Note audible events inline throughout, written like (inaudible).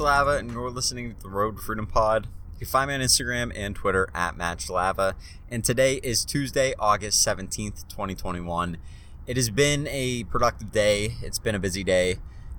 up, podcast? This is Match Lava, and you're listening to the Road to Freedom Pod. You can find me on Instagram and Twitter at Matchlava. And today is Tuesday, August 17th, 2021. It has been a productive day. It's been a busy day.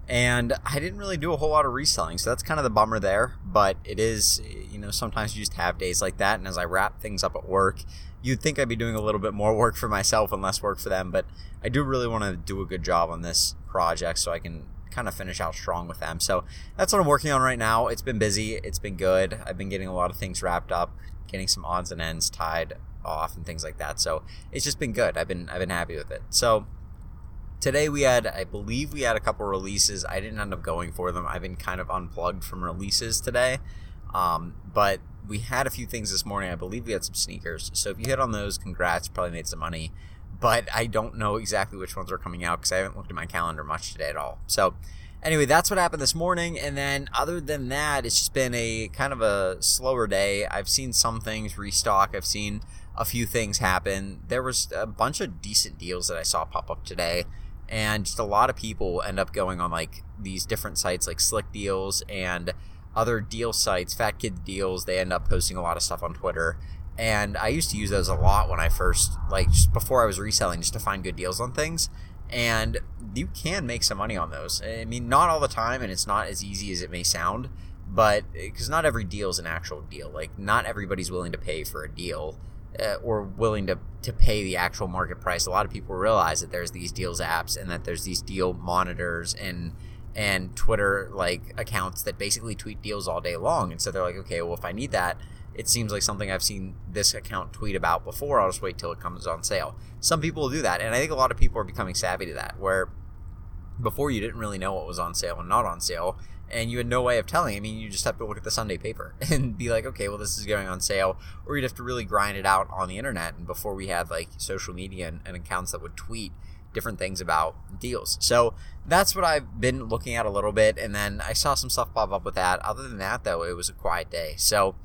And I didn't really do a whole lot of reselling, so that's kind of the bummer there. But it is, you know, sometimes you just have days like that. And as I wrap things up at work, you'd think I'd be doing a little bit more (laughs) work for myself and less work for them. But I do really want to do a good job on this project so I can kind of finish out strong with them. So that's what I'm working on right now. It's been busy. It's been good. I've been getting a lot of things wrapped up, getting some odds and ends tied off and things like that. So it's just been good. I've been I've been happy with it. So today we had I believe we had a couple releases. I didn't end up going for them. I've been kind of unplugged from releases today. Um, but we had a few things this morning. I believe we had some sneakers. So if you hit on those, congrats. Probably made some money but I don't know exactly which ones are coming out because I haven't looked at my calendar much today at all. So, anyway, that's what happened this morning. And then, other than that, it's just been a kind of a slower day. I've seen some things restock, I've seen a few things happen. There was a bunch of decent deals that I saw pop up today. And just a lot of people end up going on like these different sites like Slick Deals and other deal sites, Fat Kid Deals. They end up posting a lot of stuff on Twitter and I used to use those a lot when I first like just before I was reselling just to find good deals on things and you can make some money on those. I mean, not all the time and it's not as easy as it may sound, but cuz not every deal is an actual deal. Like not everybody's willing to pay for a deal uh, or willing to to pay the actual market price. A lot of people realize that there's these deals apps and that there's these deal monitors and and Twitter like accounts that basically tweet deals all day long. And so they're like, okay, well if I need that, it seems like something I've seen this account tweet about before. I'll just wait till it comes on sale. Some people will do that, and I think a lot of people are becoming savvy to that. Where before you didn't really know what was on sale and not on sale, and you had no way of telling. I mean, you just have to look at the Sunday paper (laughs) and be like, okay, well, this is going on sale, or you'd have to really grind it out on the internet. And before we had like social media and, and accounts that would tweet different things about deals. So that's what I've been looking at a little bit, and then I saw some stuff pop up with that. Other than that, though, it was a quiet day. So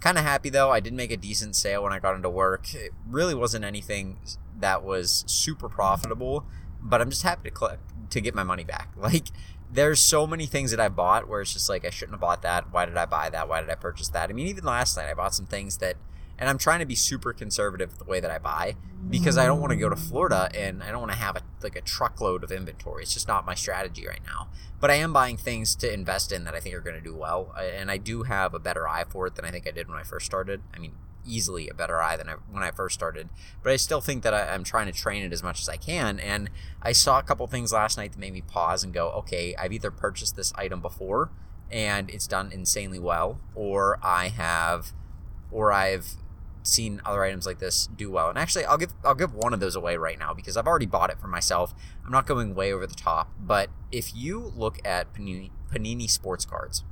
Kind of happy though. I did make a decent sale when I got into work. It really wasn't anything that was super profitable, but I'm just happy to collect to get my money back. (laughs) Like there's so many things that I bought where it's just like I shouldn't have bought that. Why did I buy that? Why did I purchase that? I mean, even last night I bought some things that and I'm trying to be super conservative the way that I buy because I don't want to go to Florida and I don't want to have a, like a truckload of inventory. It's just not my strategy right now. But I am buying things to invest in that I think are going to do well, uh, and I do have a better eye for it than I think I did when I first started. I mean, easily a better eye than I, when I first started. But I still think that I, am trying to train it as much as I can. And I saw a couple things last night that made me pause and go, okay, I've either purchased this item before and it's done insanely well, or I have, or I've seen other items like this do well. And actually, I'll give I'll give one of those away right now because I've already bought it for myself. I'm not going way over the top, but if you look at Panini, Panini sports cards,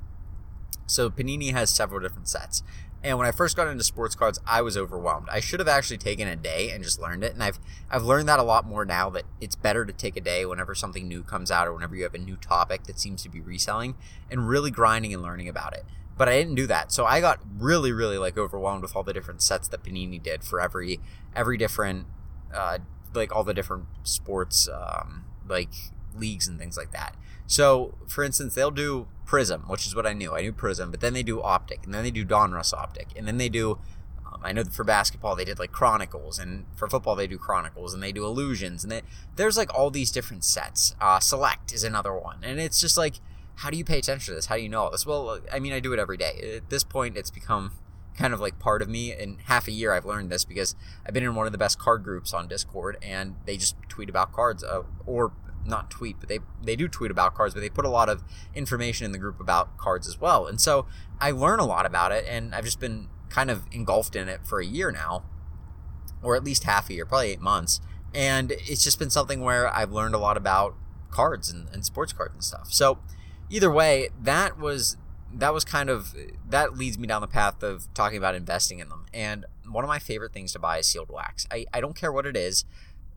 so Panini has several different sets. And when I first got into sports cards, I was overwhelmed. I should have actually taken a day and just learned it. And I've I've learned that a lot more now that it's better to take a day whenever something new comes out or whenever you have a new topic that seems to be reselling and really grinding and learning about it but I didn't do that. So I got really, really like overwhelmed with all the different sets that Panini did for every every different uh, like all the different sports um, like leagues and things like that. So for instance, they'll do Prizm, which is what I knew. I knew Prizm, but then they do Optic, and then they do Donruss Optic, and then they do. Um, I know that for basketball they did like Chronicles, and for football they do Chronicles, and they do Illusions, and they, there's like all these different sets. Uh, Select is another one, and it's just like how do you pay attention to this? How do you know all this? Well, I mean, I do it every day. At this point, it's become kind of like part of me. In half a year, I've learned this because I've been in one of the best card groups on Discord, and they just tweet about cards, uh, or not tweet, but they they do tweet about cards, but they put a lot of information in the group about cards as well. And so I learn a lot about it, and I've just been kind of engulfed in it for a year now, or at least half a year, probably eight months. And it's just been something where I've learned a lot about cards and, and sports cards and stuff. So either way, that was that was kind of that leads me down the path of talking about investing in them. And one of my favorite things to buy is sealed wax. I, I don't care what it is.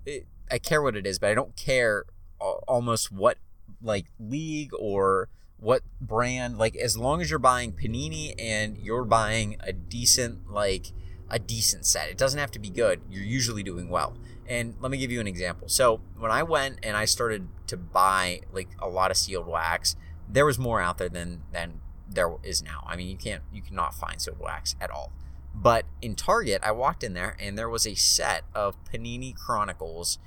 It, I care what it is, but I don't care almost what like league or what brand. Like as long as you're buying Panini and you're buying a decent like a decent set. It doesn't have to be good. You're usually doing well. And let me give you an example. So when I went and I started to buy like a lot of sealed wax, there was more out there than than there is now. I mean, you can't you cannot find sealed wax at all. But in Target, I walked in there and there was a set of Panini Chronicles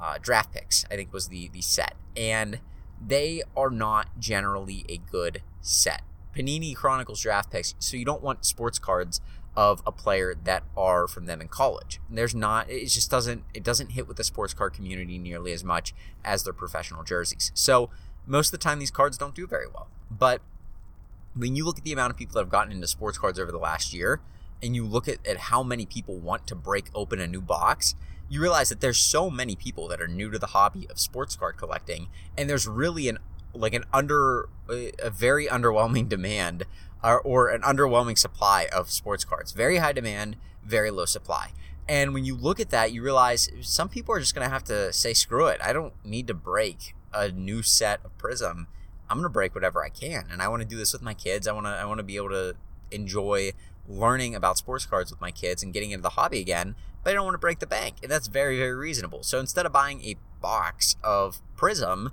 uh, draft picks. I think was the the set, and they are not generally a good set. Panini Chronicles draft picks, so you don't want sports cards of a player that are from them in college. There's not it just doesn't it doesn't hit with the sports card community nearly as much as their professional jerseys. So most of the time these cards don't do very well. But when you look at the amount of people that have gotten into sports cards over the last year and you look at, at how many people want to break open a new box, you realize that there's so many people that are new to the hobby of sports card collecting and there's really an like an under a very underwhelming demand or, or an underwhelming supply of sports cards. Very high demand, very low supply. And when you look at that, you realize some people are just going to have to say, screw it. I don't need to break a new set of Prizm. I'm to break whatever I can. And I want to do this with my kids. I want to, I want to be able to enjoy learning about sports cards with my kids and getting into the hobby again, but I don't want to break the bank. And that's very, very reasonable. So instead of buying a box of Prizm,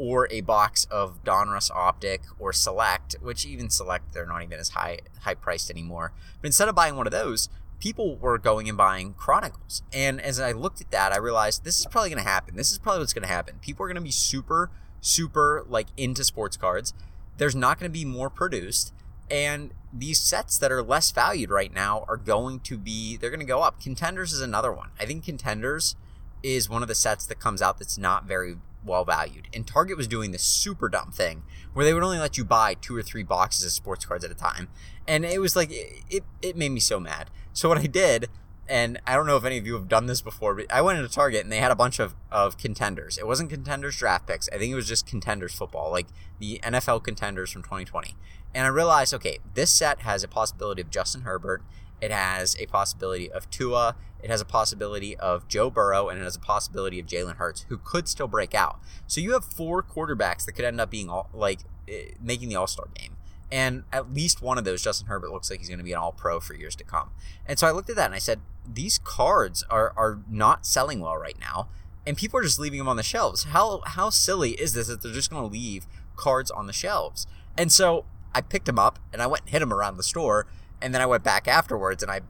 or a box of Donruss Optic or Select, which even Select they're not even as high high priced anymore. But instead of buying one of those, people were going and buying Chronicles. And as I looked at that, I realized this is probably going to happen. This is probably what's going to happen. People are going to be super super like into sports cards. There's not going to be more produced and these sets that are less valued right now are going to be they're going to go up. Contenders is another one. I think Contenders is one of the sets that comes out that's not very well valued. And Target was doing this super dumb thing where they would only let you buy two or three boxes of sports cards at a time. And it was like, it, it, it made me so mad. So what I did, and I don't know if any of you have done this before, but I went into Target and they had a bunch of, of contenders. It wasn't contenders draft picks. I think it was just contenders football, like the NFL contenders from 2020. And I realized, okay, this set has a possibility of Justin Herbert it has a possibility of Tua. It has a possibility of Joe Burrow, and it has a possibility of Jalen Hurts, who could still break out. So you have four quarterbacks that could end up being all, like eh, making the All Star game. And at least one of those, Justin Herbert, looks like he's going to be an All Pro for years to come. And so I looked at that and I said, these cards are are not selling well right now, and people are just leaving them on the shelves. How how silly is this that they're just going to leave cards on the shelves? And so I picked them up and I went and hit them around the store and then I went back afterwards and I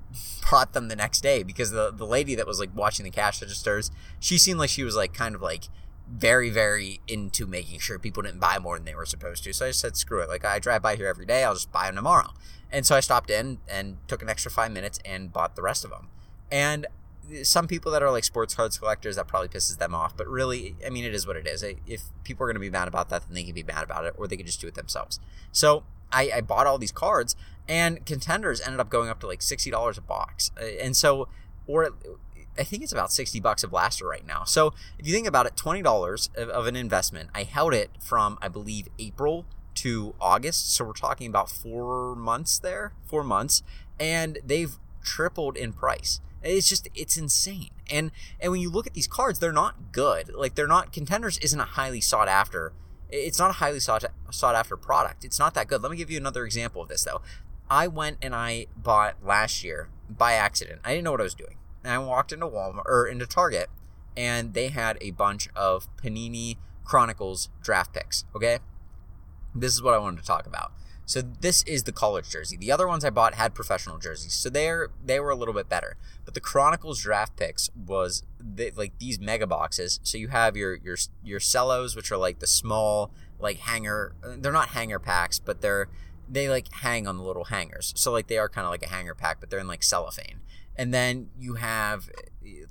bought them the next day because the the lady that was like watching the cash registers, she seemed like she was like kind of like very very into making sure people didn't buy more than they were supposed to. So I just said screw it. Like I drive by here every day, I'll just buy them tomorrow. And so I stopped in and took an extra 5 minutes and bought the rest of them. And some people that are like sports cards collectors that probably pisses them off but really i mean it is what it is if people are going to be mad about that then they can be mad about it or they can just do it themselves so I, I bought all these cards, and contenders ended up going up to like sixty dollars a box, and so or I think it's about sixty bucks a blaster right now. So if you think about it, twenty dollars of, of an investment. I held it from I believe April to August, so we're talking about four months there, four months, and they've tripled in price. It's just it's insane. And and when you look at these cards, they're not good. Like they're not contenders isn't a highly sought after it's not a highly sought sought after product. It's not that good. Let me give you another example of this though. I went and I bought last year by accident. I didn't know what I was doing. And I walked into Walmart or into Target and they had a bunch of Panini Chronicles draft picks, okay? This is what I wanted to talk about. So this is the college jersey. The other ones I bought had professional jerseys, so they're they were a little bit better. But the Chronicles draft picks was they, like these mega boxes. So you have your your your cellos, which are like the small like hanger. They're not hanger packs, but they're they like hang on the little hangers. So like they are kind of like a hanger pack, but they're in like cellophane. And then you have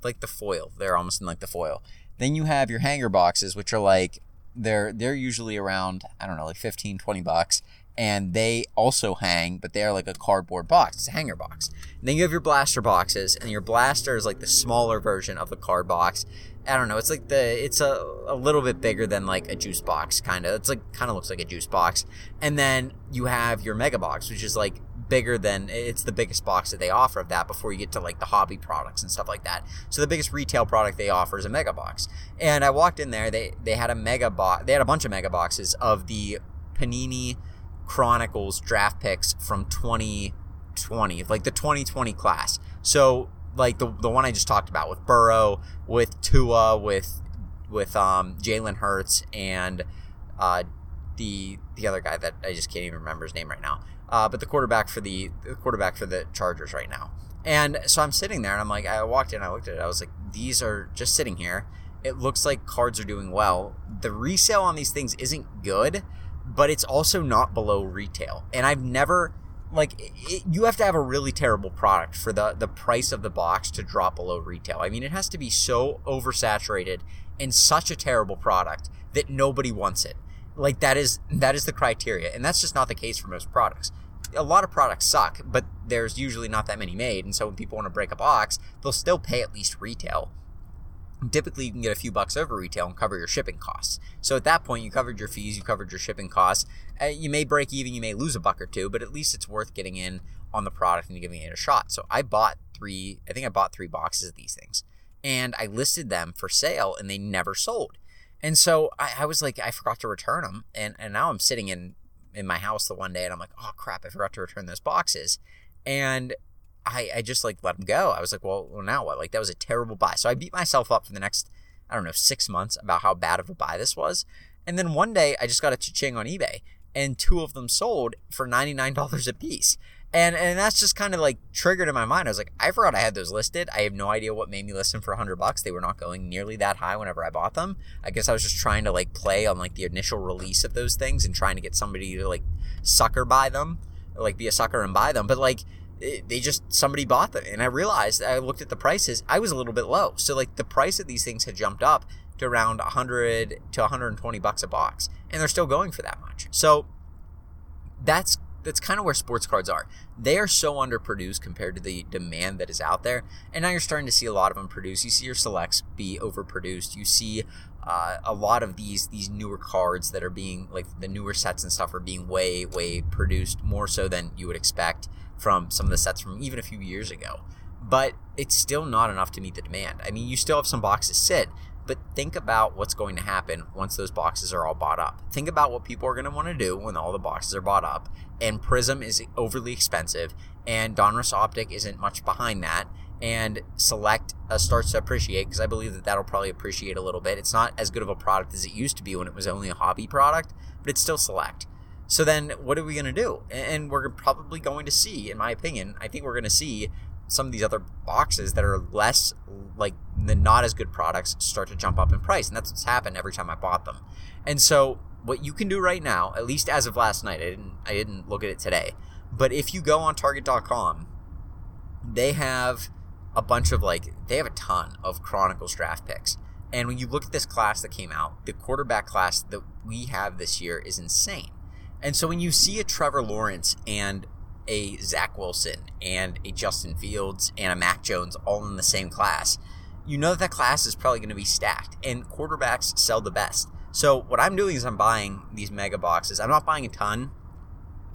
like the foil. They're almost in like the foil. Then you have your hanger boxes, which are like they're they're usually around I don't know like 15 20 bucks and they also hang, but they are like a cardboard box. It's a hanger box. And then you have your blaster boxes, and your blaster is like the smaller version of the card box. I don't know. It's like the it's a, a little bit bigger than like a juice box, kind of. It's like kind of looks like a juice box. And then you have your mega box, which is like bigger than it's the biggest box that they offer of that before you get to like the hobby products and stuff like that. So the biggest retail product they offer is a mega box. And I walked in there, they they had a mega box, they had a bunch of mega boxes of the Panini Chronicles draft picks from 2020, like the 2020 class. So like the the one I just talked about with Burrow, with Tua, with with um, Jalen Hurts and uh, the the other guy that I just can't even remember his name right now. Uh, but the quarterback for the, the quarterback for the Chargers right now. And so I'm sitting there and I'm like, I walked in, I looked at it, I was like, these are just sitting here. It looks like cards are doing well. The resale on these things isn't good, but it's also not below retail. And I've never like it, you have to have a really terrible product for the the price of the box to drop below retail. I mean, it has to be so oversaturated and such a terrible product that nobody wants it. Like that is that is the criteria, and that's just not the case for most products. A lot of products suck, but there's usually not that many made, and so when people want to break a box, they'll still pay at least retail typically you can get a few bucks over retail and cover your shipping costs. So at that point, you covered your fees, you covered your shipping costs. Uh, you may break even, you may lose a buck or two, but at least it's worth getting in on the product and giving it a shot. So I bought three, I think I bought three boxes of these things, and I listed them for sale, and they never sold. And so I, I was like, I forgot to return them, and and now I'm sitting in in my house the one day, and I'm like, oh crap, I forgot to return those boxes, and I, I just like let him go. I was like, well, well, now what? Like that was a terrible buy. So I beat myself up for the next, I don't know, six months about how bad of a buy this was. And then one day I just got a cha-ching on eBay and two of them sold for $99 a piece. And and that's just kind of like triggered in my mind. I was like, I forgot I had those listed. I have no idea what made me list them for 100 bucks. They were not going nearly that high whenever I bought them. I guess I was just trying to like play on like the initial release of those things and trying to get somebody to like sucker buy them, like be a sucker and buy them. But like they just somebody bought them. And i realized i looked at the prices i was a little bit low. So like the price of these things had jumped up to around 100 to 120 bucks a box. And they're still going for that much. So that's that's kind of where sports cards are. They are so underproduced compared to the demand that is out there. And now you're starting to see a lot of them produce. You see your selects be overproduced. You see uh, a lot of these these newer cards that are being like the newer sets and stuff are being way way produced more so than you would expect from some of the sets from even a few years ago. But it's still not enough to meet the demand. I mean, you still have some boxes sit, but think about what's going to happen once those boxes are all bought up. Think about what people are going to want to do when all the boxes are bought up. And Prizm is overly expensive, and Donruss Optic isn't much behind that. And Select starts to appreciate because I believe that that'll probably appreciate a little bit. It's not as good of a product as it used to be when it was only a hobby product, but it's still Select. So then, what are we going to do? And we're probably going to see, in my opinion, I think we're going to see some of these other boxes that are less like the not as good products start to jump up in price, and that's what's happened every time I bought them. And so, what you can do right now, at least as of last night, I didn't I didn't look at it today, but if you go on Target.com, they have a bunch of like they have a ton of Chronicles draft picks. And when you look at this class that came out, the quarterback class that we have this year is insane. And so when you see a Trevor Lawrence and a Zach Wilson and a Justin Fields and a Mac Jones all in the same class, you know that, that class is probably going to be stacked. And quarterbacks sell the best. So what I'm doing is I'm buying these mega boxes. I'm not buying a ton.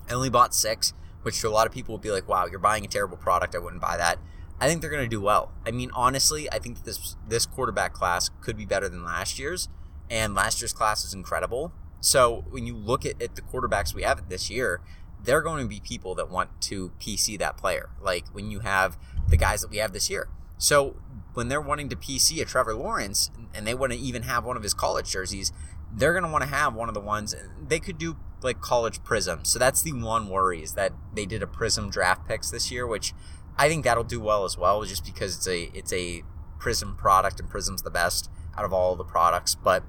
I only bought six, which to a lot of people would be like, "Wow, you're buying a terrible product. I wouldn't buy that." I think they're going to do well. I mean, honestly, I think this this quarterback class could be better than last year's, and last year's class was incredible. So when you look at, at the quarterbacks we have this year, they're going to be people that want to PC that player. Like when you have the guys that we have this year. So when they're wanting to PC a Trevor Lawrence and they want to even have one of his college jerseys, they're going to want to have one of the ones they could do like college prizm. So that's the one worry is that they did a prizm draft picks this year, which I think that'll do well as well, just because it's a it's a prizm product and prizm's the best out of all the products. But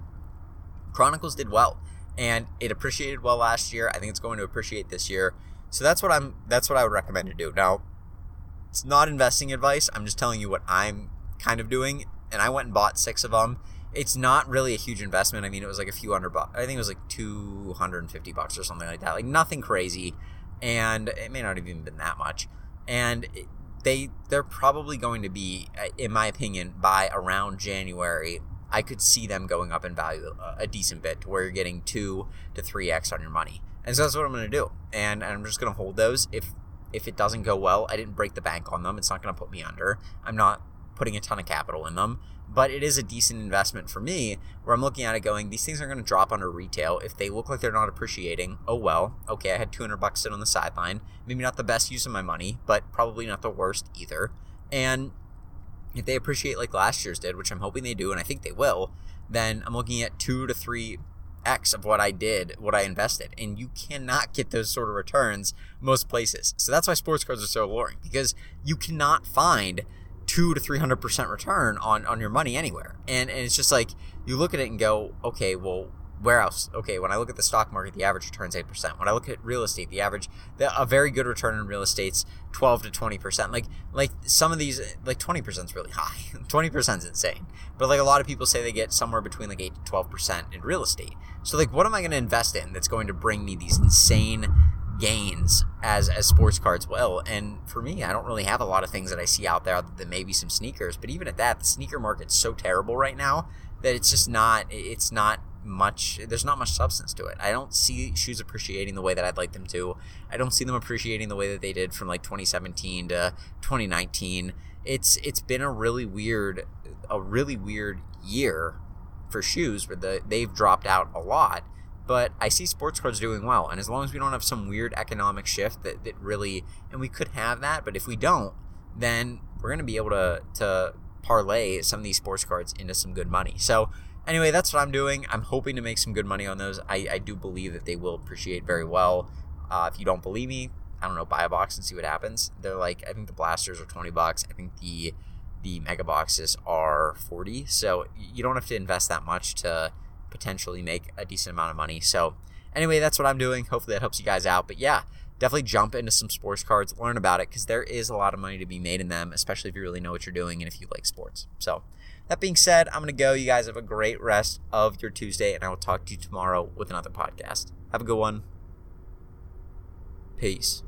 Chronicles did well and it appreciated well last year. I think it's going to appreciate this year. So that's what I'm that's what I would recommend to do. Now, it's not investing advice. I'm just telling you what I'm kind of doing and I went and bought 6 of them. It's not really a huge investment. I mean, it was like a few hundred bucks. I think it was like 250 bucks or something like that. Like nothing crazy and it may not have even been that much. And they they're probably going to be uh, in my opinion by around January I could see them going up in value uh, a decent bit to where you're getting two to three x on your money. And so that's what I'm going to do. And, I'm just going to hold those. If if it doesn't go well, I didn't break the bank on them. It's not going to put me under. I'm not putting a ton of capital in them, but it is a decent investment for me where I'm looking at it going, these things are going to drop under retail. If they look like they're not appreciating, oh well, okay, I had 200 bucks sit on the sideline. Maybe not the best use of my money, but probably not the worst either. And if they appreciate like last year's did, which I'm hoping they do, and I think they will, then I'm looking at two to three X of what I did, what I invested. And you cannot get those sort of returns most places. So that's why sports cards are so alluring because you cannot find two to three hundred percent return on on your money anywhere. And and it's just like you look at it and go, okay, well, where else? Okay, when I look at the stock market, the average returns 8%. When I look at real estate, the average, the, a very good return in real estate's 12 to 20%. Like, like some of these, like 20% is really high. (laughs) 20% is insane. But like a lot of people say they get somewhere between like 8 to 12% in real estate. So like, what am I going to invest in that's going to bring me these insane gains as as sports cards will. And for me, I don't really have a lot of things that I see out there other than maybe some sneakers. But even at that, the sneaker market's so terrible right now that it's just not it's not much there's not much substance to it. I don't see shoes appreciating the way that I'd like them to. I don't see them appreciating the way that they did from like 2017 to 2019. It's it's been a really weird a really weird year for shoes where the they've dropped out a lot. But I see sports cards doing well, and as long as we don't have some weird economic shift that, that really, and we could have that, but if we don't, then we're going to be able to to parlay some of these sports cards into some good money. So anyway, that's what I'm doing. I'm hoping to make some good money on those. I, I do believe that they will appreciate very well. Uh, if you don't believe me, I don't know, buy a box and see what happens. They're like, I think the blasters are 20 bucks. I think the the mega boxes are 40. So you don't have to invest that much to potentially make a decent amount of money. So anyway, that's what I'm doing. Hopefully that helps you guys out. But yeah, definitely jump into some sports cards, learn about it because there is a lot of money to be made in them, especially if you really know what you're doing and if you like sports. So that being said, I'm going to go. You guys have a great rest of your Tuesday, and I will talk to you tomorrow with another podcast. Have a good one. Peace.